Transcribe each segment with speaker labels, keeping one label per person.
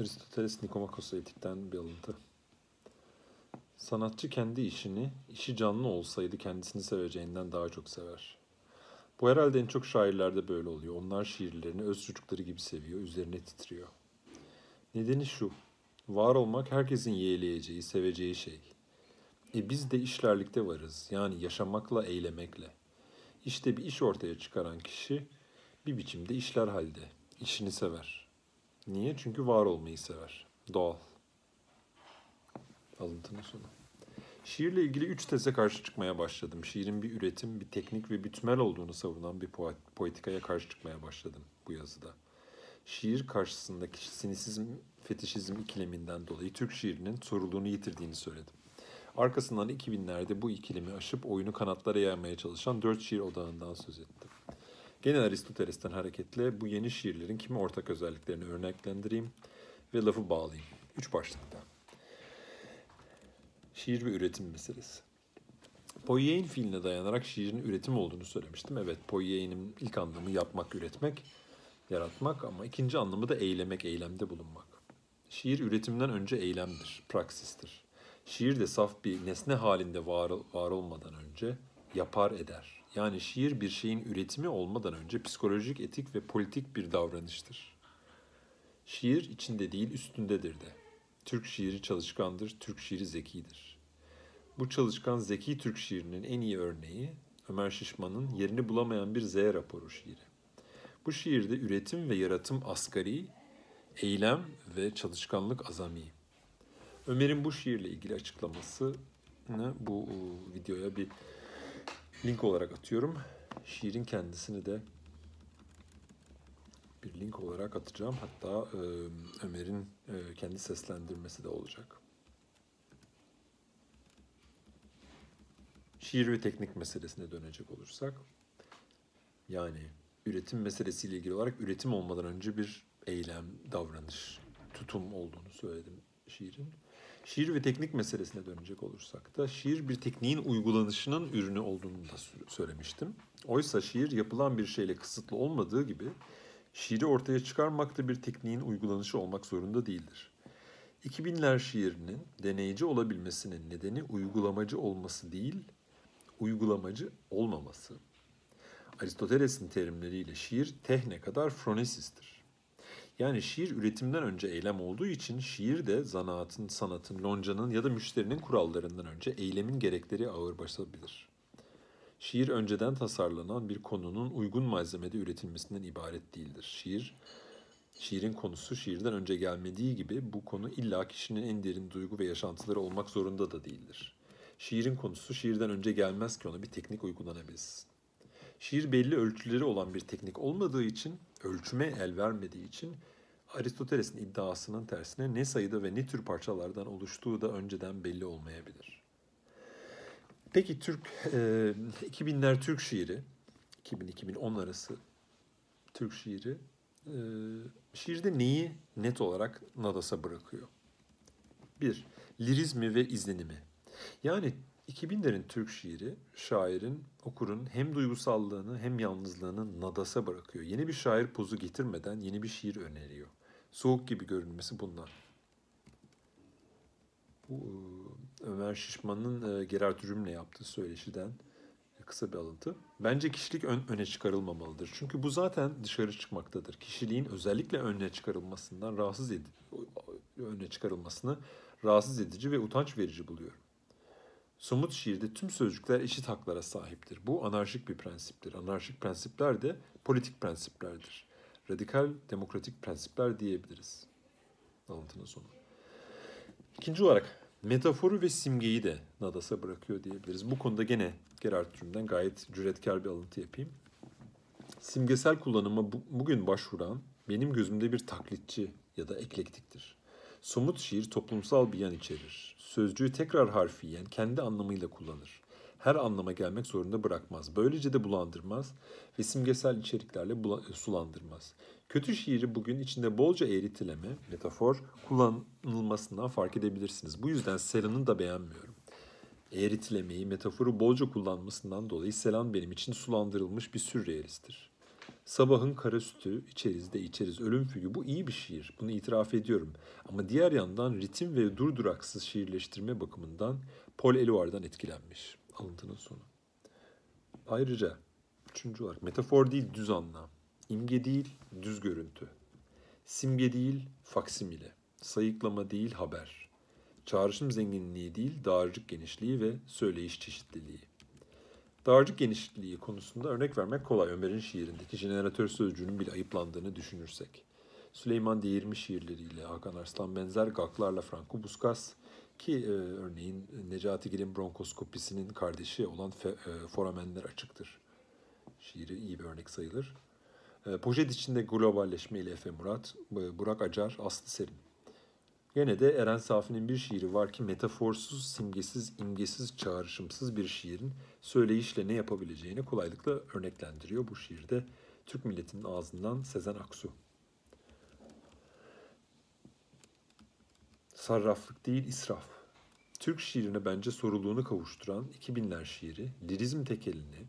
Speaker 1: Aristoteles Nikomakos Etik'ten bir alıntı. Sanatçı kendi işini, işi canlı olsaydı kendisini seveceğinden daha çok sever. Bu herhalde en çok şairlerde böyle oluyor. Onlar şiirlerini öz çocukları gibi seviyor, üzerine titriyor. Nedeni şu, var olmak herkesin yeğleyeceği, seveceği şey. E biz de işlerlikte varız, yani yaşamakla, eylemekle. İşte bir iş ortaya çıkaran kişi bir biçimde işler halde, işini sever. Niye? Çünkü var olmayı sever. Doğal. Alıntının sonu. Şiirle ilgili üç teze karşı çıkmaya başladım. Şiirin bir üretim, bir teknik ve bir tümel olduğunu savunan bir poet, poetikaya karşı çıkmaya başladım bu yazıda. Şiir karşısındaki sinisizm, fetişizm ikileminden dolayı Türk şiirinin soruluğunu yitirdiğini söyledim. Arkasından 2000'lerde bu ikilemi aşıp oyunu kanatlara yaymaya çalışan dört şiir odağından söz ettim. Gene Aristoteles'ten hareketle bu yeni şiirlerin kimi ortak özelliklerini örneklendireyim ve lafı bağlayayım. Üç başlıkta. Şiir ve üretim meselesi. Poiein fiiline dayanarak şiirin üretim olduğunu söylemiştim. Evet, poiein'in ilk anlamı yapmak, üretmek, yaratmak ama ikinci anlamı da eylemek, eylemde bulunmak. Şiir üretimden önce eylemdir, praksistir. Şiir de saf bir nesne halinde var, var olmadan önce yapar eder. Yani şiir bir şeyin üretimi olmadan önce psikolojik, etik ve politik bir davranıştır. Şiir içinde değil üstündedir de. Türk şiiri çalışkandır, Türk şiiri zekidir. Bu çalışkan zeki Türk şiirinin en iyi örneği Ömer Şişman'ın yerini bulamayan bir Z raporu şiiri. Bu şiirde üretim ve yaratım asgari, eylem ve çalışkanlık azami. Ömer'in bu şiirle ilgili açıklamasını bu videoya bir link olarak atıyorum. Şiirin kendisini de bir link olarak atacağım. Hatta e, Ömer'in e, kendi seslendirmesi de olacak. Şiir ve teknik meselesine dönecek olursak, yani üretim meselesiyle ilgili olarak üretim olmadan önce bir eylem, davranış, tutum olduğunu söyledim şiirin. Şiir ve teknik meselesine dönecek olursak da şiir bir tekniğin uygulanışının ürünü olduğunu da söylemiştim. Oysa şiir yapılan bir şeyle kısıtlı olmadığı gibi şiiri ortaya çıkarmak da bir tekniğin uygulanışı olmak zorunda değildir. 2000'ler şiirinin deneyici olabilmesinin nedeni uygulamacı olması değil, uygulamacı olmaması. Aristoteles'in terimleriyle şiir tehne kadar phronesistir. Yani şiir üretimden önce eylem olduğu için şiir de zanaatın, sanatın, loncanın ya da müşterinin kurallarından önce eylemin gerekleri ağır basabilir. Şiir önceden tasarlanan bir konunun uygun malzemede üretilmesinden ibaret değildir. Şiir, şiirin konusu şiirden önce gelmediği gibi bu konu illa kişinin en derin duygu ve yaşantıları olmak zorunda da değildir. Şiirin konusu şiirden önce gelmez ki ona bir teknik uygulanabilsin. Şiir belli ölçüleri olan bir teknik olmadığı için, ölçüme el vermediği için Aristoteles'in iddiasının tersine ne sayıda ve ne tür parçalardan oluştuğu da önceden belli olmayabilir. Peki Türk e, 2000'ler Türk şiiri, 2000-2010 arası Türk şiiri, e, şiirde neyi net olarak Nadas'a bırakıyor? Bir, lirizmi ve izlenimi. Yani 2000'lerin Türk şiiri şairin, okurun hem duygusallığını hem yalnızlığını nadasa bırakıyor. Yeni bir şair pozu getirmeden yeni bir şiir öneriyor. Soğuk gibi görünmesi bundan. Bu Ömer Şişman'ın Gerard Rüm'le yaptığı söyleşiden kısa bir alıntı. Bence kişilik ön, öne çıkarılmamalıdır. Çünkü bu zaten dışarı çıkmaktadır. Kişiliğin özellikle öne çıkarılmasından rahatsız edici, öne çıkarılmasını rahatsız edici ve utanç verici buluyorum. Somut şiirde tüm sözcükler eşit haklara sahiptir. Bu anarşik bir prensiptir. Anarşik prensipler de politik prensiplerdir. Radikal demokratik prensipler diyebiliriz. Alıntının sonu. İkinci olarak metaforu ve simgeyi de Nadas'a bırakıyor diyebiliriz. Bu konuda gene Gerard Trüm'den gayet cüretkar bir alıntı yapayım. Simgesel kullanıma bu, bugün başvuran benim gözümde bir taklitçi ya da eklektiktir. Somut şiir toplumsal bir yan içerir. Sözcüğü tekrar harfiyen kendi anlamıyla kullanır. Her anlama gelmek zorunda bırakmaz. Böylece de bulandırmaz ve simgesel içeriklerle sulandırmaz. Kötü şiiri bugün içinde bolca eğritileme, metafor kullanılmasından fark edebilirsiniz. Bu yüzden Selan'ı da beğenmiyorum. Eğritilemeyi, metaforu bolca kullanmasından dolayı Selan benim için sulandırılmış bir sürrealisttir. Sabahın kara sütü, içeriz de içeriz, ölüm fügü. Bu iyi bir şiir. Bunu itiraf ediyorum. Ama diğer yandan ritim ve durduraksız şiirleştirme bakımından Paul Eluard'dan etkilenmiş. Alıntının sonu. Ayrıca üçüncü olarak metafor değil düz anlam. İmge değil düz görüntü. Simge değil faksimile. Sayıklama değil haber. Çağrışım zenginliği değil dağarcık genişliği ve söyleyiş çeşitliliği. Dağarcık genişliği konusunda örnek vermek kolay Ömer'in şiirindeki jeneratör sözcüğünün bile ayıplandığını düşünürsek. Süleyman Değirmi şiirleriyle Hakan Arslan benzer gaklarla Franco Buskas ki e, örneğin Necati Gil'in bronkoskopisinin kardeşi olan fe, e, Foramenler açıktır. Şiiri iyi bir örnek sayılır. E, poşet içinde globalleşme ile Efe Murat, e, Burak Acar, Aslı Serin. Gene de Eren Safi'nin bir şiiri var ki metaforsuz, simgesiz, imgesiz, çağrışımsız bir şiirin söyleyişle ne yapabileceğini kolaylıkla örneklendiriyor bu şiirde. Türk milletinin ağzından Sezen Aksu. Sarraflık değil israf. Türk şiirine bence soruluğunu kavuşturan 2000'ler şiiri, lirizm tekelini,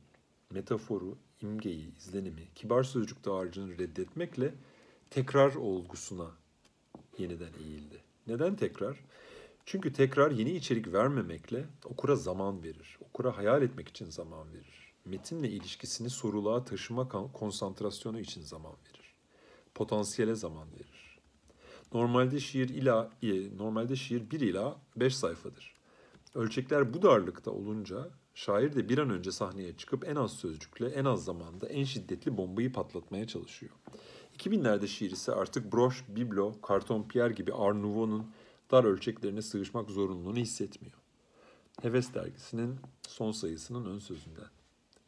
Speaker 1: metaforu, imgeyi, izlenimi, kibar sözcük dağarcığını reddetmekle tekrar olgusuna yeniden eğildi. Neden tekrar? Çünkü tekrar yeni içerik vermemekle okura zaman verir. Okura hayal etmek için zaman verir. Metinle ilişkisini soruluğa taşıma konsantrasyonu için zaman verir. Potansiyele zaman verir. Normalde şiir ila normalde şiir 1 ila 5 sayfadır. Ölçekler bu darlıkta olunca şair de bir an önce sahneye çıkıp en az sözcükle en az zamanda en şiddetli bombayı patlatmaya çalışıyor. 2000'lerde şiir ise artık broş, biblo, karton piyer gibi Art Nouveau'nun dar ölçeklerine sığışmak zorunluluğunu hissetmiyor. Heves dergisinin son sayısının ön sözünden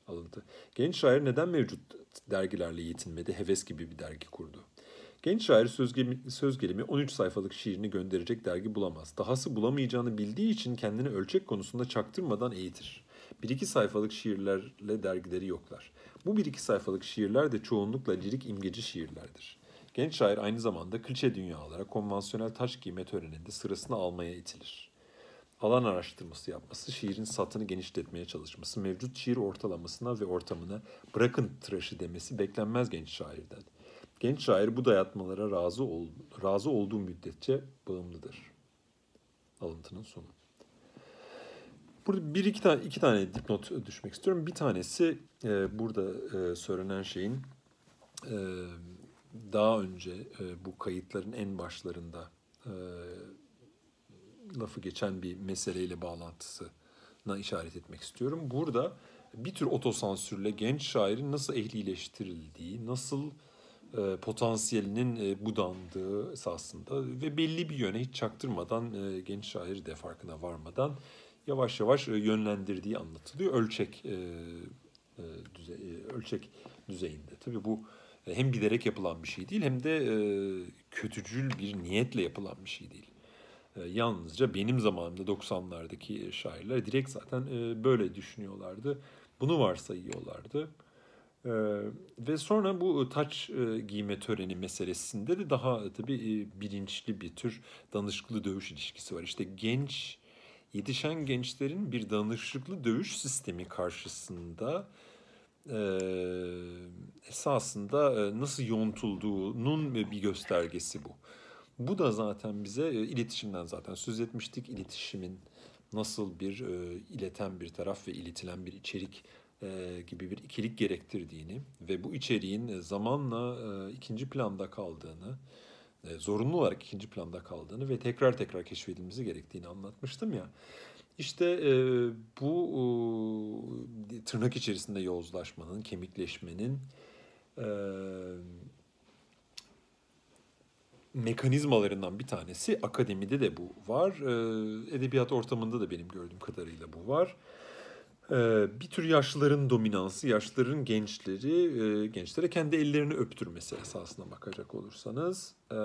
Speaker 1: alıntı. Genç şair neden mevcut dergilerle yetinmedi, Heves gibi bir dergi kurdu? Genç şair söz, söz gelimi 13 sayfalık şiirini gönderecek dergi bulamaz. Dahası bulamayacağını bildiği için kendini ölçek konusunda çaktırmadan eğitir. Bir iki sayfalık şiirlerle dergileri yoklar. Bu bir iki sayfalık şiirler de çoğunlukla lirik imgeci şiirlerdir. Genç şair aynı zamanda klişe dünyalara, konvansiyonel taş giyme töreninde sırasını almaya itilir. Alan araştırması yapması, şiirin satını genişletmeye çalışması, mevcut şiir ortalamasına ve ortamına bırakın tıraşı demesi beklenmez genç şairden. Genç şair bu dayatmalara razı, ol, razı olduğu müddetçe bağımlıdır. Alıntının sonu. Burada bir iki tane iki tane dipnot düşmek istiyorum. Bir tanesi e, burada e, söylenen şeyin e, daha önce e, bu kayıtların en başlarında e, lafı geçen bir meseleyle bağlantısına işaret etmek istiyorum. Burada bir tür otosansürle genç şairin nasıl ehlileştirildiği, nasıl e, potansiyelinin e, budandığı esasında ve belli bir yöne hiç çaktırmadan e, genç şair de farkına varmadan yavaş yavaş e, yönlendirdiği anlatılıyor ölçek e, e, ölçek düzeyinde. Tabii bu hem bilerek yapılan bir şey değil hem de kötücül bir niyetle yapılan bir şey değil. Yalnızca benim zamanımda 90'lardaki şairler direkt zaten böyle düşünüyorlardı. Bunu varsayıyorlardı. Ee, ve sonra bu taç e, giyme töreni meselesinde de daha tabii bilinçli bir tür danışıklı dövüş ilişkisi var. İşte genç yetişen gençlerin bir danışıklı dövüş sistemi karşısında e, esasında e, nasıl yontulduğunun bir göstergesi bu. Bu da zaten bize e, iletişimden zaten söz etmiştik. İletişimin nasıl bir e, ileten bir taraf ve iletilen bir içerik e, gibi bir ikilik gerektirdiğini ve bu içeriğin zamanla e, ikinci planda kaldığını, zorunlu olarak ikinci planda kaldığını ve tekrar tekrar keşfedilmesi gerektiğini anlatmıştım ya. İşte e, bu e, tırnak içerisinde yozlaşmanın, kemikleşmenin e, mekanizmalarından bir tanesi akademide de bu var. E, edebiyat ortamında da benim gördüğüm kadarıyla bu var. Ee, bir tür yaşlıların dominansı, yaşlıların gençleri, e, gençlere kendi ellerini öptürmesi esasına bakacak olursanız. Ee,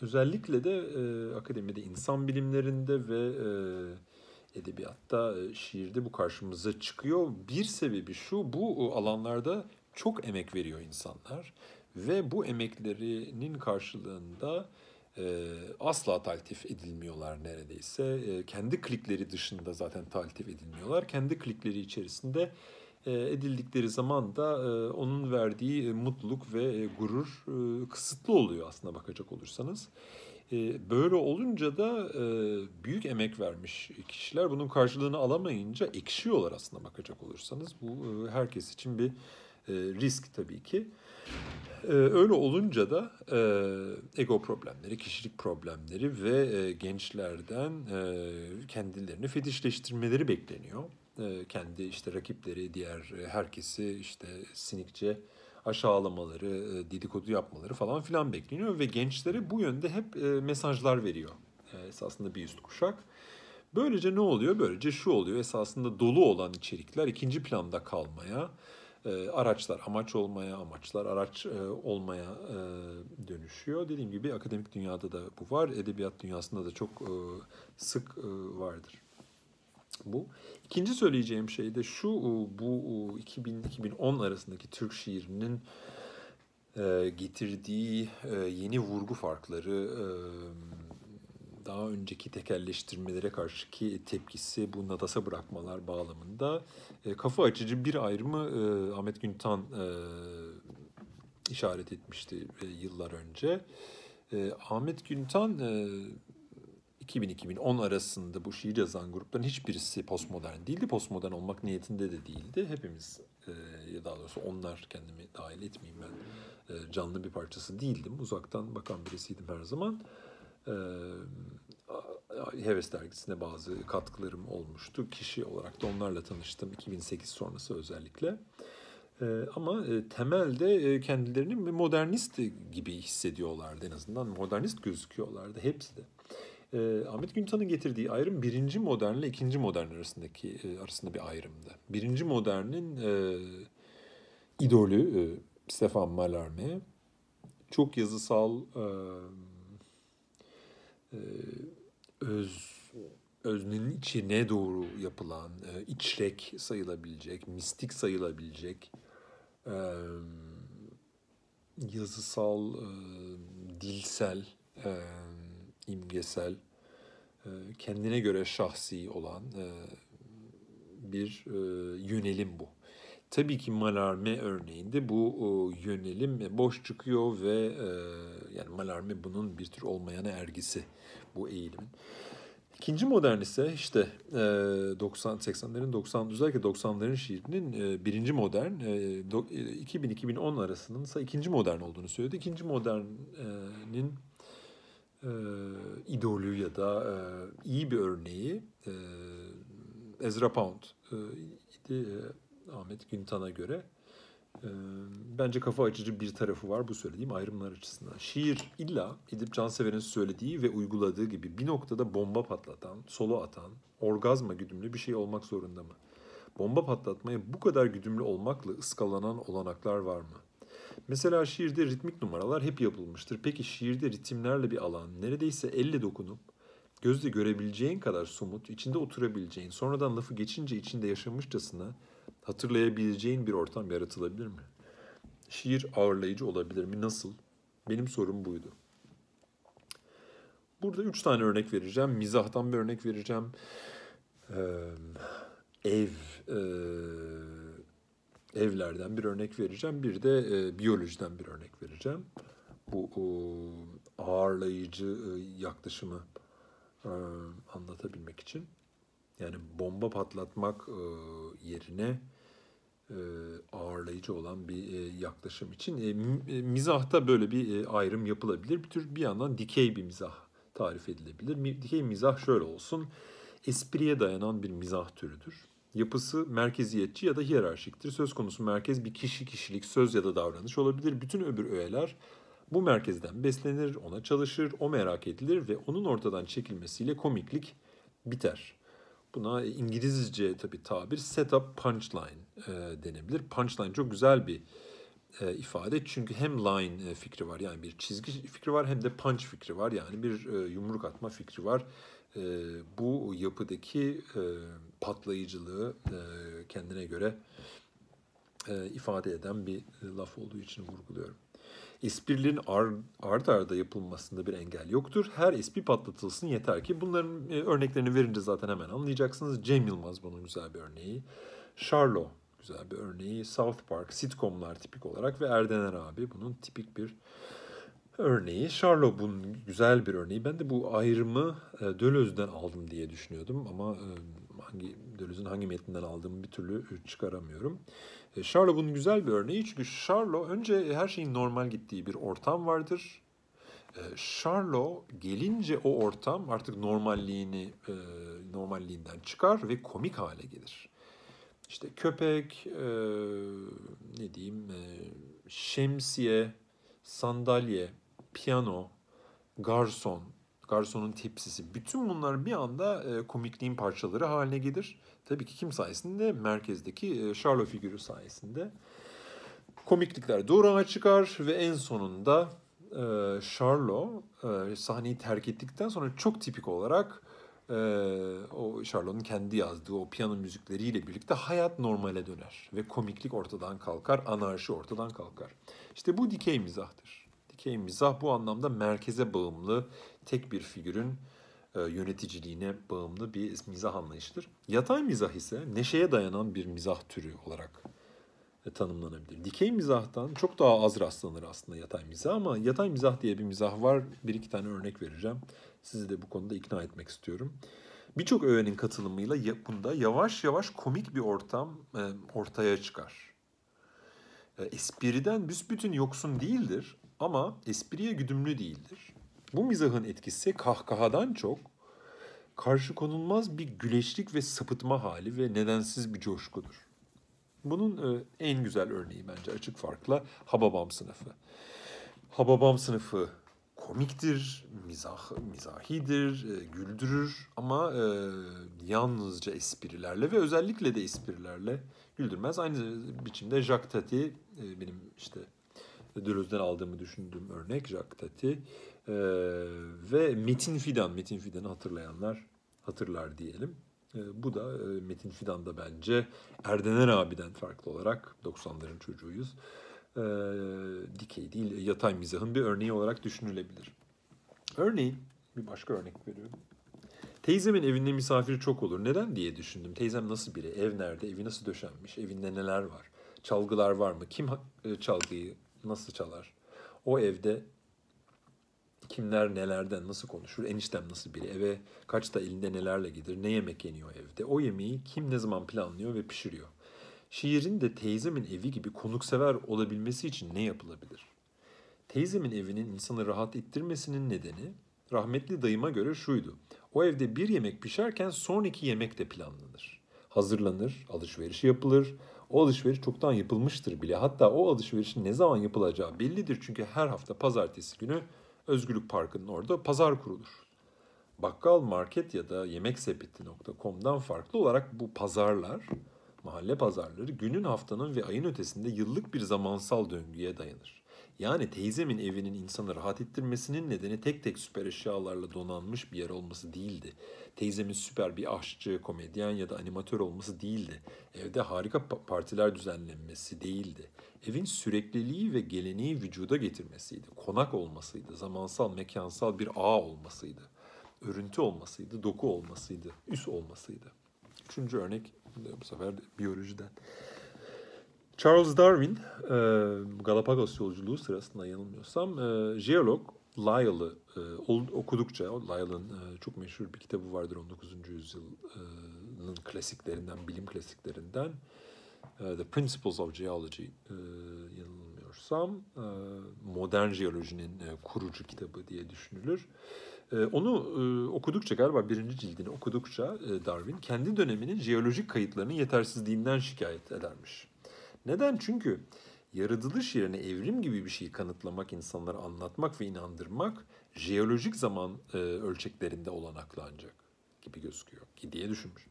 Speaker 1: özellikle de e, akademide insan bilimlerinde ve e, edebiyatta, şiirde bu karşımıza çıkıyor. Bir sebebi şu, bu alanlarda çok emek veriyor insanlar ve bu emeklerinin karşılığında e, asla taltif edilmiyorlar neredeyse. E, kendi klikleri dışında zaten taltif edilmiyorlar. Kendi klikleri içerisinde e, edildikleri zaman da e, onun verdiği e, mutluluk ve e, gurur e, kısıtlı oluyor aslında bakacak olursanız. E, böyle olunca da e, büyük emek vermiş kişiler bunun karşılığını alamayınca ekşiyorlar aslında bakacak olursanız. Bu e, herkes için bir e, risk tabii ki. E, öyle olunca da e, ego problemleri, kişilik problemleri ve e, gençlerden e, kendilerini fetişleştirmeleri bekleniyor. Kendi işte rakipleri, diğer herkesi işte sinikçe aşağılamaları, e, dedikodu yapmaları falan filan bekleniyor ve gençlere bu yönde hep mesajlar veriyor esasında bir üst kuşak. Böylece ne oluyor? Böylece şu oluyor esasında dolu olan içerikler ikinci planda kalmaya, e, araçlar amaç olmaya, amaçlar araç e, olmaya e, dönüşüyor. Dediğim gibi akademik dünyada da bu var, edebiyat dünyasında da çok e, sık e, vardır bu. İkinci söyleyeceğim şey de şu, bu 2000-2010 arasındaki Türk şiirinin e, getirdiği e, yeni vurgu farkları, e, daha önceki tekelleştirmelere karşıki tepkisi, bu nadasa bırakmalar bağlamında kafa açıcı bir ayrımı Ahmet Güntan işaret etmişti yıllar önce. Ahmet Güntan 2000-2010 arasında bu şiir yazan grupların hiçbirisi postmodern değildi. Postmodern olmak niyetinde de değildi. Hepimiz e, ya daha doğrusu onlar kendimi dahil etmeyeyim ben e, canlı bir parçası değildim. Uzaktan bakan birisiydim her zaman. E, Heves dergisine bazı katkılarım olmuştu. Kişi olarak da onlarla tanıştım 2008 sonrası özellikle. ama temelde kendilerini modernist gibi hissediyorlardı en azından. Modernist gözüküyorlardı hepsi de. Ahmet Güntan'ın getirdiği ayrım birinci modernle ikinci modern arasındaki arasında bir ayrımdı. Birinci modernin e, idolü e, Stefan Mallarmé çok yazısal e, e, öz öznenin içine doğru yapılan, e, içrek sayılabilecek, mistik sayılabilecek, e, yazısal, e, dilsel, e, imgesel, kendine göre şahsi olan bir yönelim bu. Tabii ki Malarme örneğinde bu yönelim boş çıkıyor ve yani Malarme bunun bir tür olmayana ergisi bu eğilimin. İkinci modern ise işte 90 80'lerin 90 özellikle 90'ların şiirinin birinci modern 2000-2010 arasının ise ikinci modern olduğunu söyledi. İkinci modernin e, idolü ya da e, iyi bir örneği e, Ezra Pound e, idi e, Ahmet Güntan'a göre. E, bence kafa açıcı bir tarafı var bu söylediğim ayrımlar açısından. Şiir illa Edip Cansever'in söylediği ve uyguladığı gibi bir noktada bomba patlatan, solo atan, orgazma güdümlü bir şey olmak zorunda mı? Bomba patlatmaya bu kadar güdümlü olmakla ıskalanan olanaklar var mı? Mesela şiirde ritmik numaralar hep yapılmıştır. Peki şiirde ritimlerle bir alan neredeyse elle dokunup gözle görebileceğin kadar somut, içinde oturabileceğin, sonradan lafı geçince içinde yaşamışçasına hatırlayabileceğin bir ortam yaratılabilir mi? Şiir ağırlayıcı olabilir mi? Nasıl? Benim sorum buydu. Burada üç tane örnek vereceğim. Mizahtan bir örnek vereceğim. Ee, ev, e, evlerden bir örnek vereceğim. Bir de e, biyolojiden bir örnek vereceğim. Bu o, ağırlayıcı e, yaklaşımı e, anlatabilmek için. Yani bomba patlatmak e, yerine e, ağırlayıcı olan bir e, yaklaşım için. E, e, mizahta böyle bir e, ayrım yapılabilir. Bir tür bir yandan dikey bir mizah tarif edilebilir. Dikey mizah şöyle olsun. Espriye dayanan bir mizah türüdür yapısı merkeziyetçi ya da hiyerarşiktir. Söz konusu merkez bir kişi, kişilik, söz ya da davranış olabilir. Bütün öbür öğeler bu merkezden beslenir, ona çalışır, o merak edilir ve onun ortadan çekilmesiyle komiklik biter. Buna İngilizce tabi tabir setup punchline e, denebilir. Punchline çok güzel bir e, ifade çünkü hem line e, fikri var yani bir çizgi fikri var hem de punch fikri var yani bir e, yumruk atma fikri var. E, bu yapıdaki e, patlayıcılığı e, kendine göre e, ifade eden bir laf olduğu için vurguluyorum. Esprilerin ard, ard arda yapılmasında bir engel yoktur. Her espri patlatılsın yeter ki. Bunların e, örneklerini verince zaten hemen anlayacaksınız. Cem Yılmaz bunun güzel bir örneği. Charlo güzel bir örneği. South Park, sitcomlar tipik olarak ve Erdener abi bunun tipik bir örneği. Charlo bunun güzel bir örneği. Ben de bu ayrımı e, aldım diye düşünüyordum ama e, hangi Döloz'un hangi metninden aldığımı bir türlü çıkaramıyorum. E, Charlo bunun güzel bir örneği çünkü Charlo önce her şeyin normal gittiği bir ortam vardır. E, Charlo gelince o ortam artık normalliğini e, normalliğinden çıkar ve komik hale gelir. İşte köpek, e, ne diyeyim, e, şemsiye, sandalye, piyano, garson, garsonun tepsisi bütün bunlar bir anda e, komikliğin parçaları haline gelir. Tabii ki kim sayesinde? Merkezdeki e, Charlo figürü sayesinde. Komiklikler doğruğa çıkar ve en sonunda e, Charlo e, sahneyi terk ettikten sonra çok tipik olarak e, o Charlot'un kendi yazdığı o piyano müzikleriyle birlikte hayat normale döner ve komiklik ortadan kalkar, anarşi ortadan kalkar. İşte bu dikey mizahtır. Dikey mizah bu anlamda merkeze bağımlı tek bir figürün yöneticiliğine bağımlı bir mizah anlayışıdır. Yatay mizah ise neşeye dayanan bir mizah türü olarak e, tanımlanabilir. Dikey mizahtan çok daha az rastlanır aslında yatay mizah ama yatay mizah diye bir mizah var. Bir iki tane örnek vereceğim. Sizi de bu konuda ikna etmek istiyorum. Birçok öğenin katılımıyla bunda yavaş yavaş komik bir ortam e, ortaya çıkar. Espriden büsbütün yoksun değildir ama espriye güdümlü değildir. Bu mizahın etkisi kahkahadan çok karşı konulmaz bir güleşlik ve sapıtma hali ve nedensiz bir coşkudur. Bunun e, en güzel örneği bence açık farkla Hababam sınıfı. Hababam sınıfı komiktir, mizah, mizahidir, e, güldürür ama e, yalnızca esprilerle ve özellikle de esprilerle güldürmez. Aynı biçimde Jacques Tati e, benim işte Deleuze'den aldığımı düşündüğüm örnek Jacques Tati e, ve Metin Fidan, Metin Fidan'ı hatırlayanlar hatırlar diyelim. E, bu da e, Metin Fidan da bence Erdener abiden farklı olarak 90'ların çocuğuyuz. E, dikey değil, yatay mizahın bir örneği olarak düşünülebilir. Örneğin, bir başka örnek veriyorum. Teyzemin evinde misafir çok olur. Neden diye düşündüm. Teyzem nasıl biri? Ev nerede? Evi nasıl döşenmiş? Evinde neler var? Çalgılar var mı? Kim çalgıyı nasıl çalar? O evde kimler nelerden nasıl konuşur, eniştem nasıl biri, eve kaçta elinde nelerle gider, ne yemek yeniyor evde, o yemeği kim ne zaman planlıyor ve pişiriyor. Şiirin de teyzemin evi gibi konuksever olabilmesi için ne yapılabilir? Teyzemin evinin insanı rahat ettirmesinin nedeni rahmetli dayıma göre şuydu. O evde bir yemek pişerken sonraki yemek de planlanır. Hazırlanır, alışveriş yapılır. O alışveriş çoktan yapılmıştır bile. Hatta o alışverişin ne zaman yapılacağı bellidir. Çünkü her hafta pazartesi günü Özgürlük Parkı'nın orada pazar kurulur. Bakkal, market ya da yemeksepeti.com'dan farklı olarak bu pazarlar, mahalle pazarları günün, haftanın ve ayın ötesinde yıllık bir zamansal döngüye dayanır. Yani teyzemin evinin insanı rahat ettirmesinin nedeni tek tek süper eşyalarla donanmış bir yer olması değildi. Teyzemin süper bir aşçı, komedyen ya da animatör olması değildi. Evde harika partiler düzenlenmesi değildi. Evin sürekliliği ve geleneği vücuda getirmesiydi. Konak olmasıydı, zamansal, mekansal bir ağ olmasıydı. Örüntü olmasıydı, doku olmasıydı, üs olmasıydı. Üçüncü örnek bu sefer biyolojiden. Charles Darwin e, Galapagos yolculuğu sırasında yanılmıyorsam e, jeolog Lyell'ı e, okudukça, Lyell'ın çok meşhur bir kitabı vardır 19. yüzyılın klasiklerinden, bilim klasiklerinden. The Principles of Geology yanılmıyorsam modern jeolojinin kurucu kitabı diye düşünülür. Onu okudukça galiba birinci cildini okudukça Darwin kendi döneminin jeolojik kayıtlarının yetersizliğinden şikayet edermiş. Neden? Çünkü yaratılış yerine evrim gibi bir şeyi kanıtlamak, insanlara anlatmak ve inandırmak jeolojik zaman e, ölçeklerinde olanaklı ancak gibi gözüküyor ki diye düşünmüş.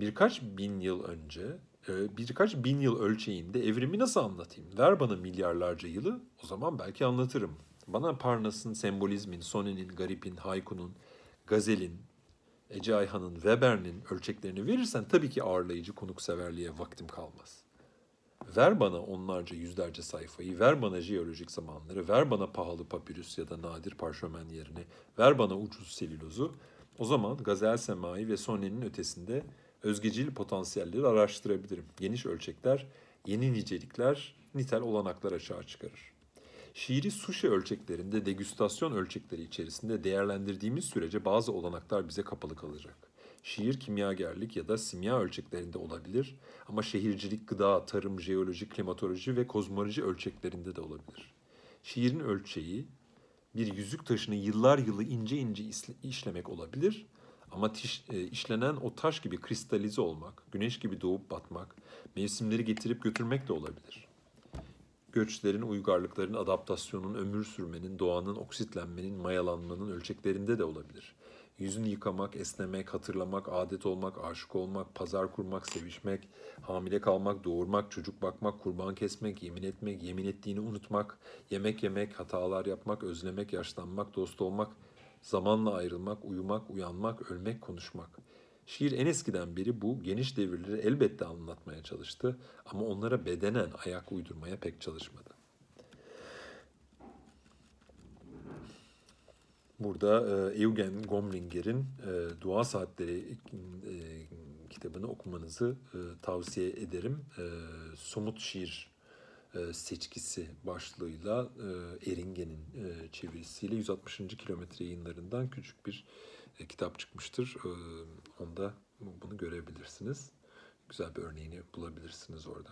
Speaker 1: Birkaç bin yıl önce, e, birkaç bin yıl ölçeğinde evrimi nasıl anlatayım? Ver bana milyarlarca yılı, o zaman belki anlatırım. Bana Parnas'ın, sembolizmin, Sonnet'in, Garip'in, Hayku'nun, Gazel'in, Ece Ayhan'ın, Weber'in ölçeklerini verirsen tabii ki ağırlayıcı konukseverliğe vaktim kalmaz. Ver bana onlarca yüzlerce sayfayı, ver bana jeolojik zamanları, ver bana pahalı papirüs ya da nadir parşömen yerine, ver bana ucuz selülozu. O zaman Gazel Semai ve Sonnet'in ötesinde Özgecil potansiyelleri araştırabilirim. Geniş ölçekler, yeni nicelikler, nitel olanaklar açığa çıkarır. Şiiri suşi ölçeklerinde, degüstasyon ölçekleri içerisinde değerlendirdiğimiz sürece bazı olanaklar bize kapalı kalacak. Şiir kimyagerlik ya da simya ölçeklerinde olabilir ama şehircilik, gıda, tarım, jeoloji, klimatoloji ve kozmoloji ölçeklerinde de olabilir. Şiirin ölçeği bir yüzük taşını yıllar yılı ince ince işlemek olabilir ama tiş, e, işlenen o taş gibi kristalize olmak, güneş gibi doğup batmak, mevsimleri getirip götürmek de olabilir. Göçlerin, uygarlıkların, adaptasyonun, ömür sürmenin, doğanın, oksitlenmenin, mayalanmanın ölçeklerinde de olabilir. Yüzünü yıkamak, esnemek, hatırlamak, adet olmak, aşık olmak, pazar kurmak, sevişmek, hamile kalmak, doğurmak, çocuk bakmak, kurban kesmek, yemin etmek, yemin ettiğini unutmak, yemek yemek, hatalar yapmak, özlemek, yaşlanmak, dost olmak, zamanla ayrılmak, uyumak, uyanmak, ölmek, konuşmak. Şiir en eskiden beri bu geniş devirleri elbette anlatmaya çalıştı ama onlara bedenen ayak uydurmaya pek çalışmadı. Burada e, Eugen Gomringer'in e, Dua Saatleri e, kitabını okumanızı e, tavsiye ederim. E, Somut Şiir e, seçkisi başlığıyla e, Eringen'in e, çevirisiyle 160. kilometre yayınlarından küçük bir e, kitap çıkmıştır. E, onda bunu görebilirsiniz. Güzel bir örneğini bulabilirsiniz orada.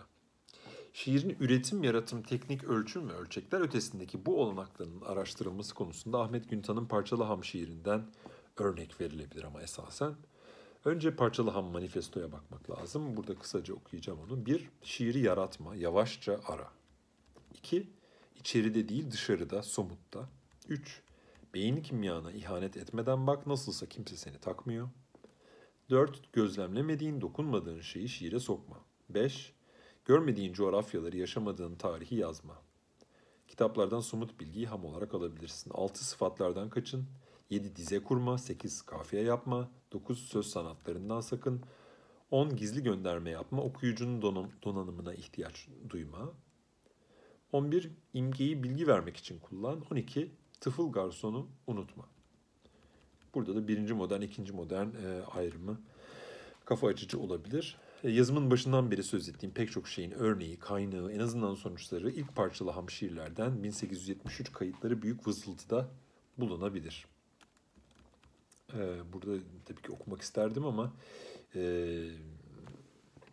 Speaker 1: Şiirin üretim, yaratım, teknik, ölçüm ve ölçekler ötesindeki bu olanakların araştırılması konusunda Ahmet Güntan'ın Parçalı Ham şiirinden örnek verilebilir ama esasen. Önce Parçalı Ham manifestoya bakmak lazım. Burada kısaca okuyacağım onu. Bir, şiiri yaratma, yavaşça ara. İki, içeride değil dışarıda, somutta. Üç, beyin kimyana ihanet etmeden bak nasılsa kimse seni takmıyor. Dört, gözlemlemediğin, dokunmadığın şeyi şiire sokma. Beş, Görmediğin coğrafyaları, yaşamadığın tarihi yazma. Kitaplardan somut bilgiyi ham olarak alabilirsin. 6 sıfatlardan kaçın. 7 dize kurma, 8 kafiye yapma, 9 söz sanatlarından sakın, 10 gizli gönderme yapma, okuyucunun donanımına ihtiyaç duyma. 11 imgeyi bilgi vermek için kullan. 12 tıfıl garsonu unutma. Burada da birinci modern, ikinci modern e, ayrımı kafa açıcı olabilir. E, yazımın başından beri söz ettiğim pek çok şeyin örneği, kaynağı, en azından sonuçları ilk parçalı ham şiirlerden 1873 kayıtları büyük vızıltıda bulunabilir. Ee, burada tabii ki okumak isterdim ama e,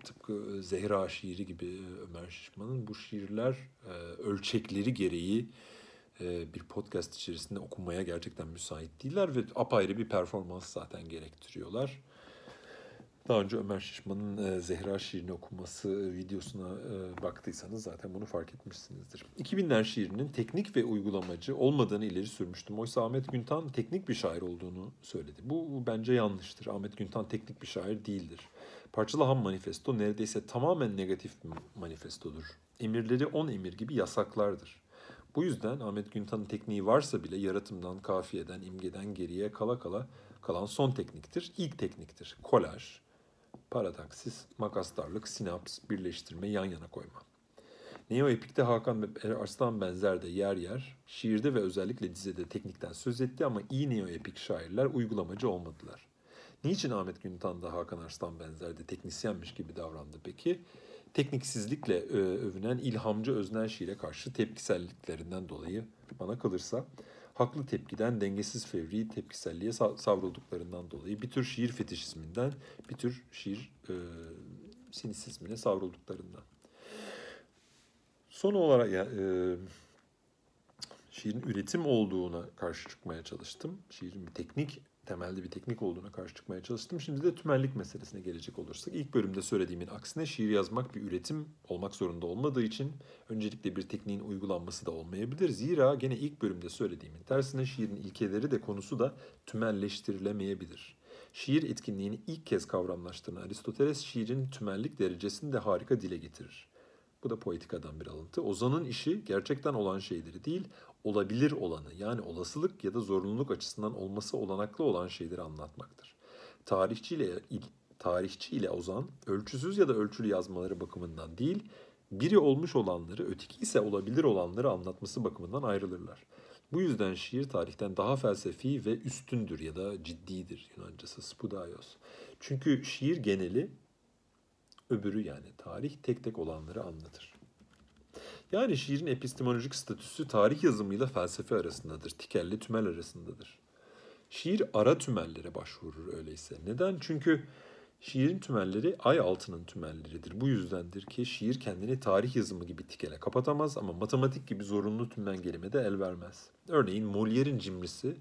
Speaker 1: tıpkı Zehra şiiri gibi e, Ömer Şişman'ın bu şiirler e, ölçekleri gereği e, bir podcast içerisinde okumaya gerçekten müsait değiller ve apayrı bir performans zaten gerektiriyorlar. Daha önce Ömer Şişman'ın e, Zehra şiirini okuması e, videosuna e, baktıysanız zaten bunu fark etmişsinizdir. 2000'ler şiirinin teknik ve uygulamacı olmadığını ileri sürmüştüm. Oysa Ahmet Güntan teknik bir şair olduğunu söyledi. Bu, bence yanlıştır. Ahmet Güntan teknik bir şair değildir. Parçalı Ham Manifesto neredeyse tamamen negatif bir manifestodur. Emirleri on emir gibi yasaklardır. Bu yüzden Ahmet Güntan'ın tekniği varsa bile yaratımdan, kafiyeden, imgeden geriye kala kala kalan son tekniktir. İlk tekniktir. Kolaj, paradaksis, makastarlık, sinaps, birleştirme, yan yana koyma. Neoepik'te Hakan ve Arslan benzer de yer yer, şiirde ve özellikle dizede teknikten söz etti ama iyi neoepik şairler uygulamacı olmadılar. Niçin Ahmet Güntan da Hakan Arslan benzer de teknisyenmiş gibi davrandı peki? Tekniksizlikle e, övünen ilhamcı öznel şiire karşı tepkiselliklerinden dolayı bana kalırsa haklı tepkiden dengesiz fevri tepkiselliğe savrulduklarından dolayı bir tür şiir fetişizminden, bir tür şiir e, sinisizmine savrulduklarından. Son olarak ya, e, şiirin üretim olduğuna karşı çıkmaya çalıştım. Şiirin bir teknik temelde bir teknik olduğuna karşı çıkmaya çalıştım. Şimdi de tümellik meselesine gelecek olursak ilk bölümde söylediğimin aksine şiir yazmak bir üretim olmak zorunda olmadığı için öncelikle bir tekniğin uygulanması da olmayabilir. Zira gene ilk bölümde söylediğimin tersine şiirin ilkeleri de konusu da tümelleştirilemeyebilir. Şiir etkinliğini ilk kez kavramlaştıran Aristoteles şiirin tümellik derecesini de harika dile getirir. Bu da poetikadan bir alıntı. Ozan'ın işi gerçekten olan şeyleri değil, olabilir olanı yani olasılık ya da zorunluluk açısından olması olanaklı olan şeyleri anlatmaktır. Tarihçi ile tarihçi ile Ozan ölçüsüz ya da ölçülü yazmaları bakımından değil, biri olmuş olanları, öteki ise olabilir olanları anlatması bakımından ayrılırlar. Bu yüzden şiir tarihten daha felsefi ve üstündür ya da ciddidir Yunancası spudaios. Çünkü şiir geneli öbürü yani tarih tek tek olanları anlatır. Yani şiirin epistemolojik statüsü tarih yazımıyla felsefe arasındadır, tikelle tümel arasındadır. Şiir ara tümellere başvurur öyleyse. Neden? Çünkü şiirin tümelleri ay altının tümelleridir. Bu yüzdendir ki şiir kendini tarih yazımı gibi tikele kapatamaz ama matematik gibi zorunlu tümden gelime de el vermez. Örneğin Molière'in cimrisi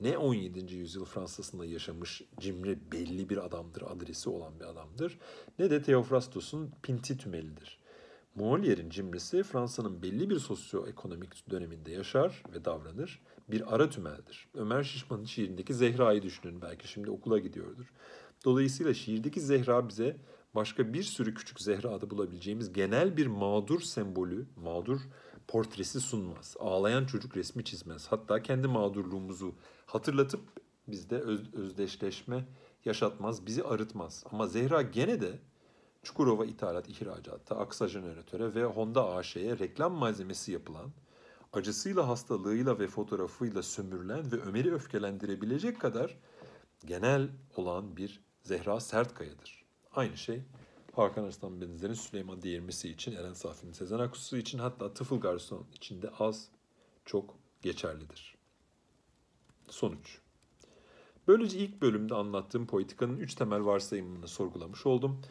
Speaker 1: ne 17. yüzyıl Fransa'sında yaşamış cimri belli bir adamdır, adresi olan bir adamdır ne de Theophrastos'un pinti tümelidir. Molière'in cimrisi Fransa'nın belli bir sosyoekonomik döneminde yaşar ve davranır. Bir ara tümeldir. Ömer Şişman'ın şiirindeki Zehra'yı düşünün. Belki şimdi okula gidiyordur. Dolayısıyla şiirdeki Zehra bize başka bir sürü küçük Zehra'da bulabileceğimiz genel bir mağdur sembolü, mağdur portresi sunmaz. Ağlayan çocuk resmi çizmez. Hatta kendi mağdurluğumuzu hatırlatıp bizde öz, özdeşleşme yaşatmaz, bizi arıtmaz. Ama Zehra gene de Çukurova İthalat İhracatta, Aksa Jeneratöre ve Honda AŞ'ye reklam malzemesi yapılan, acısıyla, hastalığıyla ve fotoğrafıyla sömürülen ve Ömer'i öfkelendirebilecek kadar genel olan bir Zehra Sertkaya'dır. Aynı şey Hakan Arslan Benzer'in Süleyman Değirmesi için, Eren Safi'nin Sezen Aksu için hatta Tıfıl Garson için de az çok geçerlidir. Sonuç Böylece ilk bölümde anlattığım politikanın üç temel varsayımını sorgulamış oldum.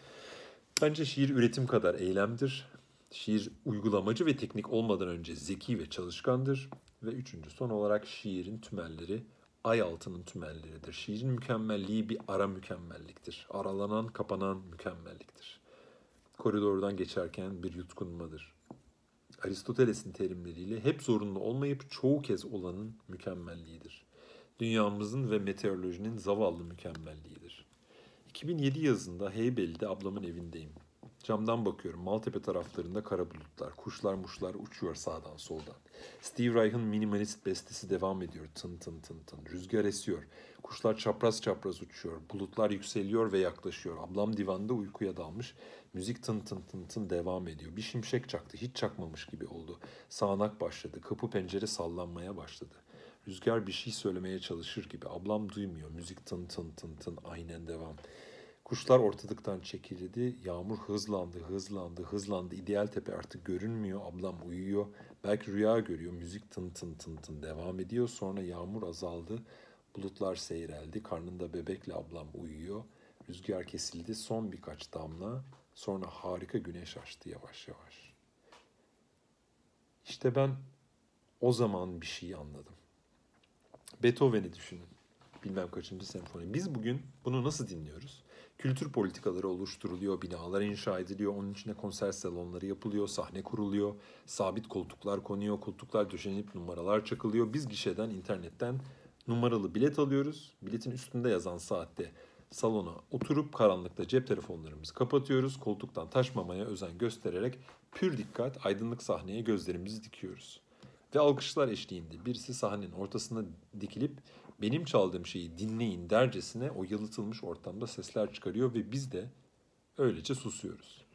Speaker 1: Bence şiir üretim kadar eylemdir. Şiir uygulamacı ve teknik olmadan önce zeki ve çalışkandır. Ve üçüncü son olarak şiirin tümelleri ay altının tümelleridir. Şiirin mükemmelliği bir ara mükemmelliktir. Aralanan, kapanan mükemmelliktir. Koridordan geçerken bir yutkunmadır. Aristoteles'in terimleriyle hep zorunlu olmayıp çoğu kez olanın mükemmelliğidir. Dünyamızın ve meteorolojinin zavallı mükemmelliğidir. 2007 yazında Heybeli'de ablamın evindeyim. Camdan bakıyorum. Maltepe taraflarında kara bulutlar. Kuşlar muşlar uçuyor sağdan soldan. Steve Reich'ın minimalist bestesi devam ediyor. Tın tın tın tın. Rüzgar esiyor. Kuşlar çapraz çapraz uçuyor. Bulutlar yükseliyor ve yaklaşıyor. Ablam divanda uykuya dalmış. Müzik tın tın tın tın devam ediyor. Bir şimşek çaktı. Hiç çakmamış gibi oldu. Sağanak başladı. Kapı pencere sallanmaya başladı. Rüzgar bir şey söylemeye çalışır gibi. Ablam duymuyor. Müzik tın tın tın tın aynen devam. Kuşlar ortalıktan çekildi. Yağmur hızlandı, hızlandı, hızlandı. İdeal tepe artık görünmüyor. Ablam uyuyor. Belki rüya görüyor. Müzik tın tın tın tın devam ediyor. Sonra yağmur azaldı. Bulutlar seyreldi. Karnında bebekle ablam uyuyor. Rüzgar kesildi. Son birkaç damla. Sonra harika güneş açtı yavaş yavaş. İşte ben o zaman bir şey anladım. Beethoven'i düşünün. Bilmem kaçıncı senfoni. Biz bugün bunu nasıl dinliyoruz? Kültür politikaları oluşturuluyor, binalar inşa ediliyor, onun içinde konser salonları yapılıyor, sahne kuruluyor, sabit koltuklar konuyor, koltuklar döşenip numaralar çakılıyor. Biz gişeden, internetten numaralı bilet alıyoruz. Biletin üstünde yazan saatte salona oturup karanlıkta cep telefonlarımızı kapatıyoruz. Koltuktan taşmamaya özen göstererek pür dikkat aydınlık sahneye gözlerimizi dikiyoruz. Ve alkışlar eşliğinde birisi sahnenin ortasına dikilip benim çaldığım şeyi dinleyin dercesine o yalıtılmış ortamda sesler çıkarıyor ve biz de öylece susuyoruz.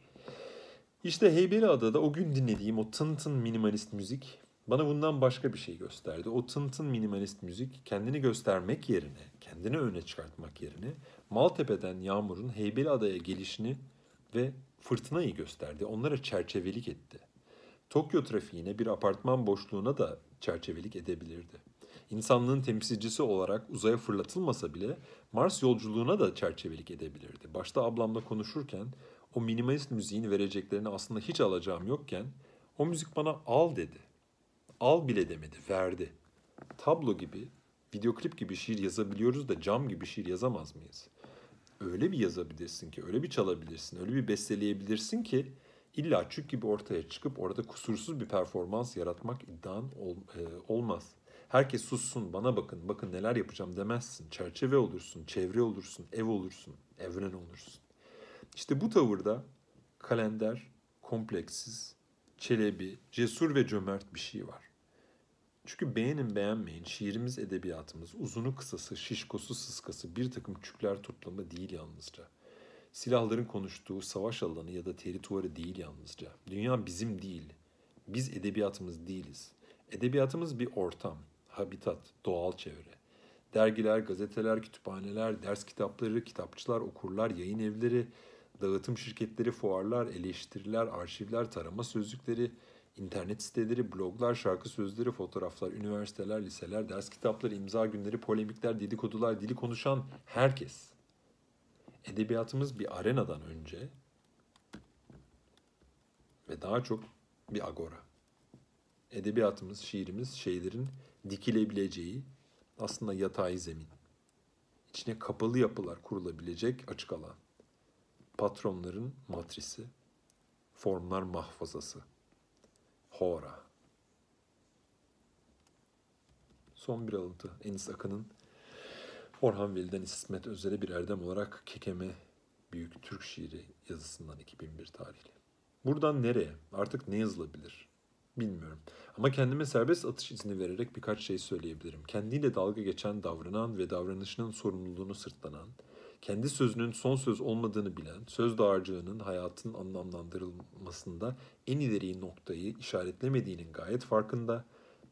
Speaker 1: İşte Heybeliada'da o gün dinlediğim o tın tın minimalist müzik bana bundan başka bir şey gösterdi. O tın tın minimalist müzik kendini göstermek yerine, kendini öne çıkartmak yerine Maltepe'den Yağmur'un Heybeliada'ya gelişini ve fırtınayı gösterdi. Onlara çerçevelik etti. Tokyo trafiğine bir apartman boşluğuna da çerçevelik edebilirdi insanlığın temsilcisi olarak uzaya fırlatılmasa bile Mars yolculuğuna da çerçevelik edebilirdi. Başta ablamla konuşurken o minimalist müziğin vereceklerini aslında hiç alacağım yokken o müzik bana al dedi. Al bile demedi, verdi. Tablo gibi, videoklip gibi şiir yazabiliyoruz da cam gibi şiir yazamaz mıyız? Öyle bir yazabilirsin ki, öyle bir çalabilirsin, öyle bir besteleyebilirsin ki illa çük gibi ortaya çıkıp orada kusursuz bir performans yaratmak iddian ol, e, olmaz. Herkes sussun, bana bakın, bakın neler yapacağım demezsin. Çerçeve olursun, çevre olursun, ev olursun, evren olursun. İşte bu tavırda kalender, kompleksiz, çelebi, cesur ve cömert bir şey var. Çünkü beğenin beğenmeyin şiirimiz edebiyatımız uzunu kısası, şişkosu sıskası bir takım çükler toplamı değil yalnızca. Silahların konuştuğu savaş alanı ya da terituarı değil yalnızca. Dünya bizim değil. Biz edebiyatımız değiliz. Edebiyatımız bir ortam, habitat, doğal çevre. Dergiler, gazeteler, kütüphaneler, ders kitapları, kitapçılar, okurlar, yayın evleri, dağıtım şirketleri, fuarlar, eleştiriler, arşivler, tarama sözlükleri, internet siteleri, bloglar, şarkı sözleri, fotoğraflar, üniversiteler, liseler, ders kitapları, imza günleri, polemikler, dedikodular, dili konuşan herkes. Edebiyatımız bir arenadan önce ve daha çok bir agora. Edebiyatımız, şiirimiz şeylerin dikilebileceği aslında yatay zemin. İçine kapalı yapılar kurulabilecek açık alan. Patronların matrisi, formlar mahfazası. Hora. Son bir alıntı. Enis Akın'ın Orhan Veli'den İsmet Özel'e bir erdem olarak Kekeme Büyük Türk Şiiri yazısından 2001 tarihli. Buradan nereye? Artık ne yazılabilir? Bilmiyorum. Ama kendime serbest atış izni vererek birkaç şey söyleyebilirim. Kendiyle dalga geçen, davranan ve davranışının sorumluluğunu sırtlanan, kendi sözünün son söz olmadığını bilen, söz dağarcığının hayatın anlamlandırılmasında en ileri noktayı işaretlemediğinin gayet farkında,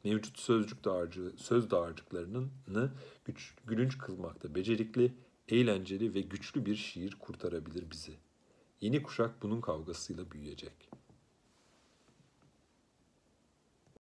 Speaker 1: mevcut sözcük dağarcığı, söz dağarcıklarını güç, gülünç kılmakta becerikli, eğlenceli ve güçlü bir şiir kurtarabilir bizi. Yeni kuşak bunun kavgasıyla büyüyecek.